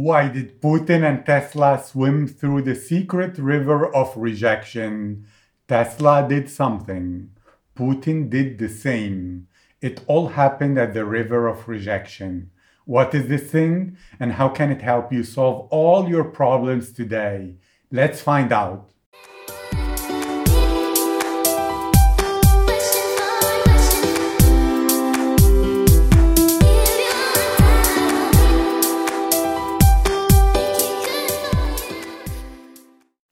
Why did Putin and Tesla swim through the secret river of rejection? Tesla did something. Putin did the same. It all happened at the river of rejection. What is this thing and how can it help you solve all your problems today? Let's find out.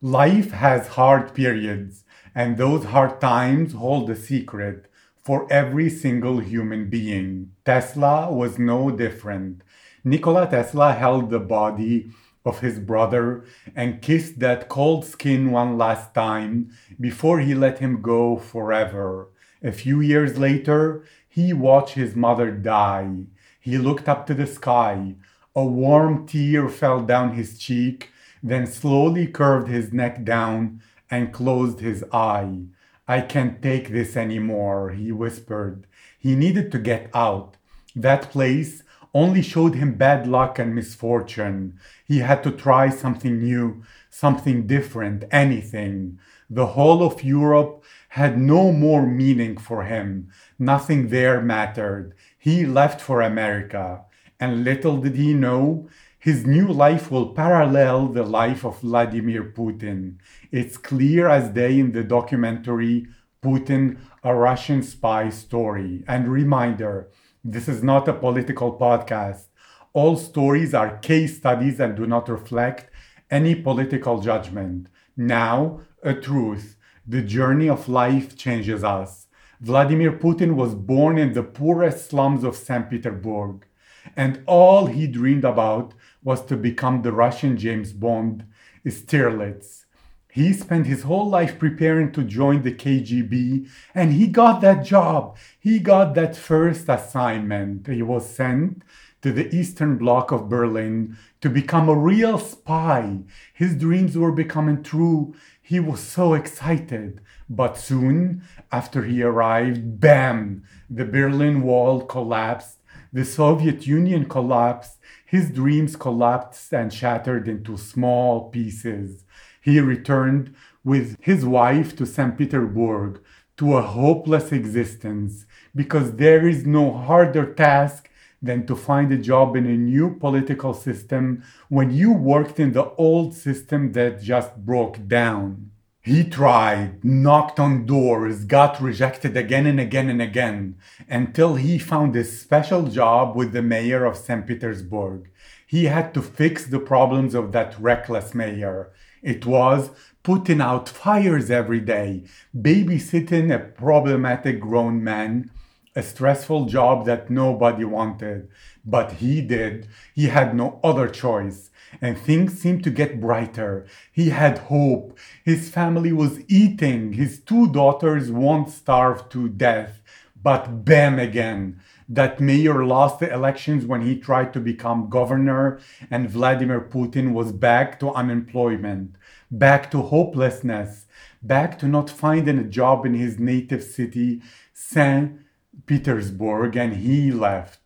Life has hard periods, and those hard times hold a secret for every single human being. Tesla was no different. Nikola Tesla held the body of his brother and kissed that cold skin one last time before he let him go forever. A few years later, he watched his mother die. He looked up to the sky. A warm tear fell down his cheek then slowly curved his neck down and closed his eye. I can't take this anymore, he whispered. He needed to get out. That place only showed him bad luck and misfortune. He had to try something new, something different, anything. The whole of Europe had no more meaning for him. Nothing there mattered. He left for America. And little did he know, his new life will parallel the life of Vladimir Putin. It's clear as day in the documentary Putin, a Russian spy story. And reminder this is not a political podcast. All stories are case studies and do not reflect any political judgment. Now, a truth. The journey of life changes us. Vladimir Putin was born in the poorest slums of St. Petersburg, and all he dreamed about was to become the Russian James Bond, Stirlitz. He spent his whole life preparing to join the KGB, and he got that job. He got that first assignment. He was sent to the Eastern Bloc of Berlin to become a real spy. His dreams were becoming true. He was so excited. But soon after he arrived, bam, the Berlin Wall collapsed, the Soviet Union collapsed, his dreams collapsed and shattered into small pieces. He returned with his wife to St. Petersburg to a hopeless existence because there is no harder task than to find a job in a new political system when you worked in the old system that just broke down. He tried, knocked on doors, got rejected again and again and again, until he found a special job with the mayor of St. Petersburg. He had to fix the problems of that reckless mayor. It was putting out fires every day, babysitting a problematic grown man, a stressful job that nobody wanted. But he did. He had no other choice and things seemed to get brighter. He had hope. His family was eating. His two daughters won't starve to death. But bam again. That mayor lost the elections when he tried to become governor, and Vladimir Putin was back to unemployment, back to hopelessness, back to not finding a job in his native city, St. Petersburg, and he left.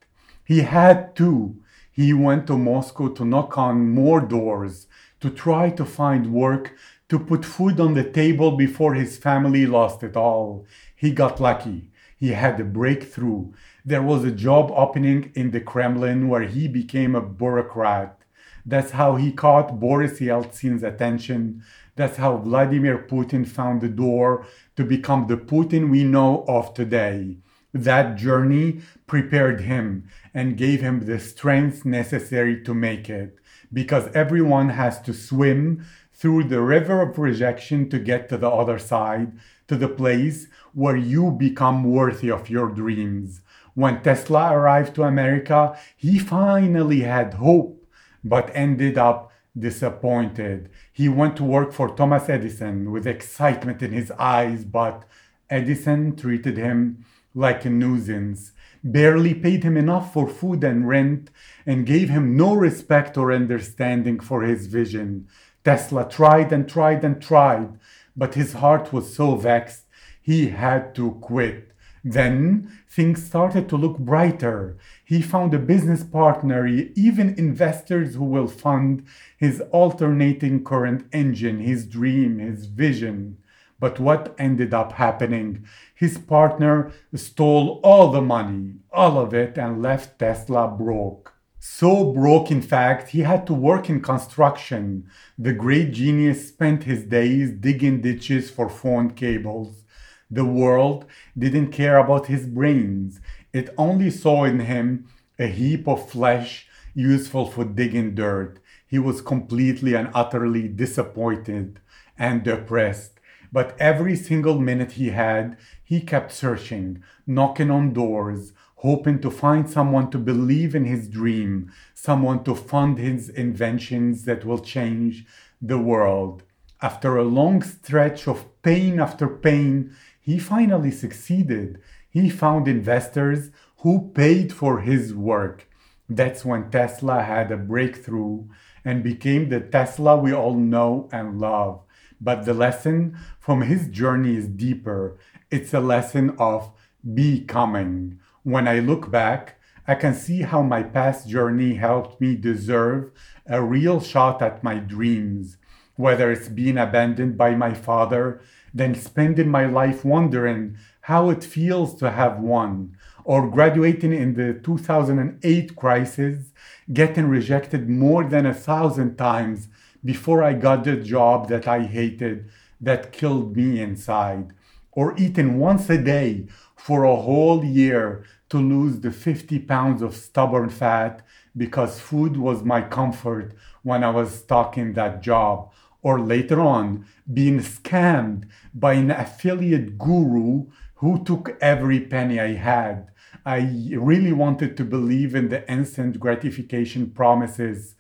He had to he went to Moscow to knock on more doors, to try to find work, to put food on the table before his family lost it all. He got lucky. He had a breakthrough. There was a job opening in the Kremlin where he became a bureaucrat. That's how he caught Boris Yeltsin's attention. That's how Vladimir Putin found the door to become the Putin we know of today. That journey prepared him and gave him the strength necessary to make it, because everyone has to swim through the river of rejection to get to the other side, to the place where you become worthy of your dreams. When Tesla arrived to America, he finally had hope, but ended up disappointed. He went to work for Thomas Edison with excitement in his eyes, but Edison treated him like a nuisance, barely paid him enough for food and rent, and gave him no respect or understanding for his vision. Tesla tried and tried and tried, but his heart was so vexed he had to quit. Then things started to look brighter. He found a business partner, even investors who will fund his alternating current engine, his dream, his vision. But what ended up happening? His partner stole all the money, all of it, and left Tesla broke. So broke, in fact, he had to work in construction. The great genius spent his days digging ditches for phone cables. The world didn't care about his brains. It only saw in him a heap of flesh useful for digging dirt. He was completely and utterly disappointed and depressed. But every single minute he had, he kept searching, knocking on doors, hoping to find someone to believe in his dream, someone to fund his inventions that will change the world. After a long stretch of pain after pain, he finally succeeded. He found investors who paid for his work. That's when Tesla had a breakthrough and became the Tesla we all know and love. But the lesson from his journey is deeper. It's a lesson of becoming. When I look back, I can see how my past journey helped me deserve a real shot at my dreams, whether it's being abandoned by my father, then spending my life wondering how it feels to have one, or graduating in the 2008 crisis, getting rejected more than a thousand times before I got the job that I hated that killed me inside, or eating once a day for a whole year to lose the 50 pounds of stubborn fat because food was my comfort when I was stuck in that job, or later on being scammed by an affiliate guru who took every penny I had. I really wanted to believe in the instant gratification promises.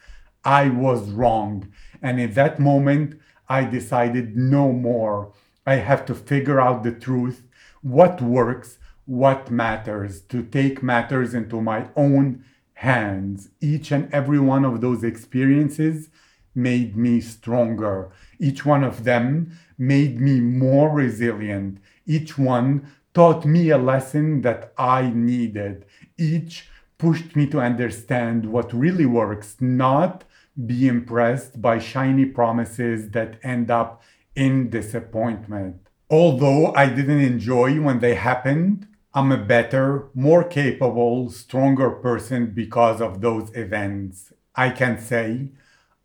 I was wrong. And in that moment, I decided no more. I have to figure out the truth, what works, what matters, to take matters into my own hands. Each and every one of those experiences made me stronger. Each one of them made me more resilient. Each one taught me a lesson that I needed. Each pushed me to understand what really works, not be impressed by shiny promises that end up in disappointment. Although I didn't enjoy when they happened, I'm a better, more capable, stronger person because of those events. I can say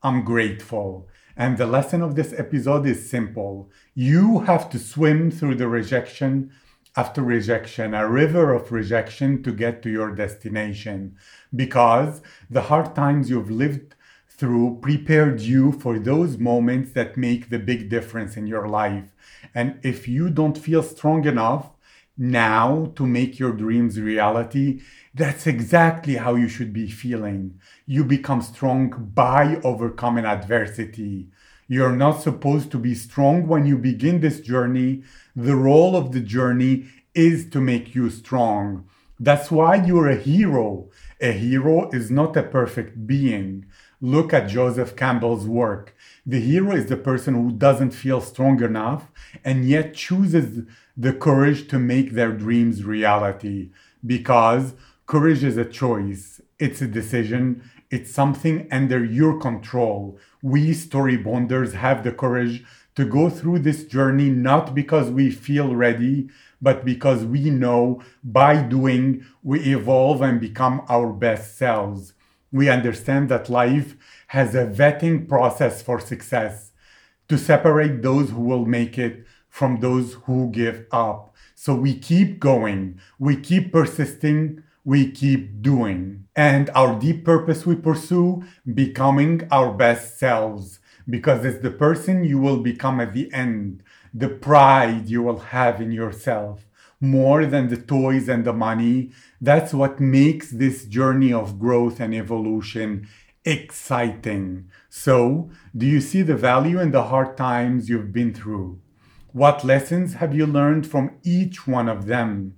I'm grateful. And the lesson of this episode is simple. You have to swim through the rejection after rejection, a river of rejection to get to your destination. Because the hard times you've lived through prepared you for those moments that make the big difference in your life. And if you don't feel strong enough now to make your dreams reality, that's exactly how you should be feeling. You become strong by overcoming adversity. You're not supposed to be strong when you begin this journey. The role of the journey is to make you strong. That's why you're a hero. A hero is not a perfect being. Look at Joseph Campbell's work. The hero is the person who doesn't feel strong enough and yet chooses the courage to make their dreams reality because courage is a choice, it's a decision, it's something under your control. We story bonders have the courage to go through this journey not because we feel ready, but because we know by doing we evolve and become our best selves we understand that life has a vetting process for success to separate those who will make it from those who give up. So we keep going, we keep persisting, we keep doing. And our deep purpose we pursue, becoming our best selves, because it's the person you will become at the end, the pride you will have in yourself, more than the toys and the money. That's what makes this journey of growth and evolution exciting. So, do you see the value in the hard times you've been through? What lessons have you learned from each one of them?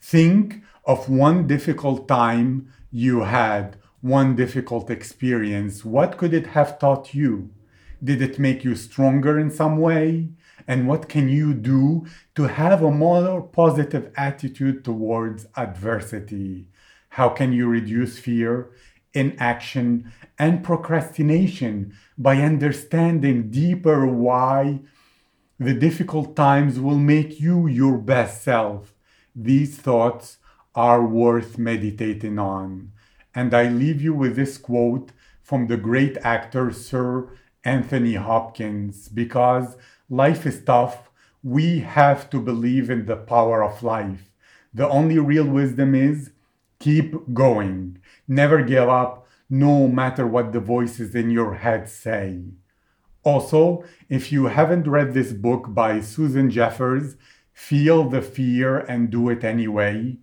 Think of one difficult time you had, one difficult experience. What could it have taught you? Did it make you stronger in some way? And what can you do to have a more positive attitude towards adversity How can you reduce fear, inaction, and procrastination by understanding deeper why the difficult times will make you your best self? These thoughts are worth meditating on. And I leave you with this quote from the great actor Sir Anthony Hopkins because life is tough. We have to believe in the power of life. The only real wisdom is keep going. Never give up, no matter what the voices in your head say. Also, if you haven't read this book by Susan Jeffers, Feel the Fear and Do It Anyway,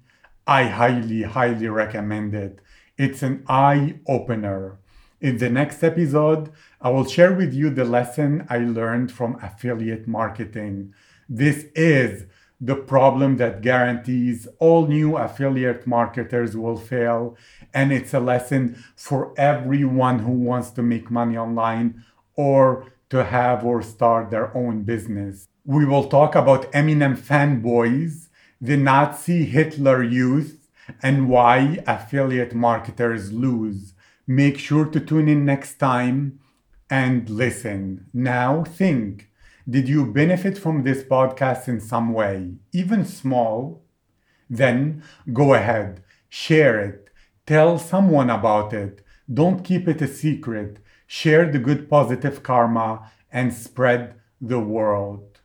I highly, highly recommend it. It's an eye opener. In the next episode, I will share with you the lesson I learned from affiliate marketing. This is the problem that guarantees all new affiliate marketers will fail. And it's a lesson for everyone who wants to make money online or to have or start their own business. We will talk about Eminem fanboys, the Nazi Hitler youth, and why affiliate marketers lose. Make sure to tune in next time and listen. Now think did you benefit from this podcast in some way, even small? Then go ahead, share it, tell someone about it. Don't keep it a secret. Share the good positive karma and spread the world.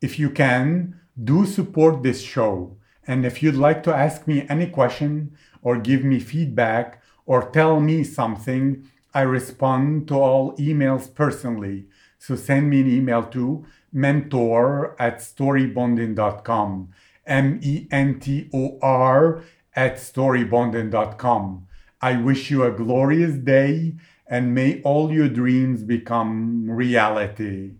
If you can, do support this show. And if you'd like to ask me any question or give me feedback or tell me something, I respond to all emails personally. So send me an email to mentor at storybonding.com. M E N T O R at storybonding.com. I wish you a glorious day and may all your dreams become reality.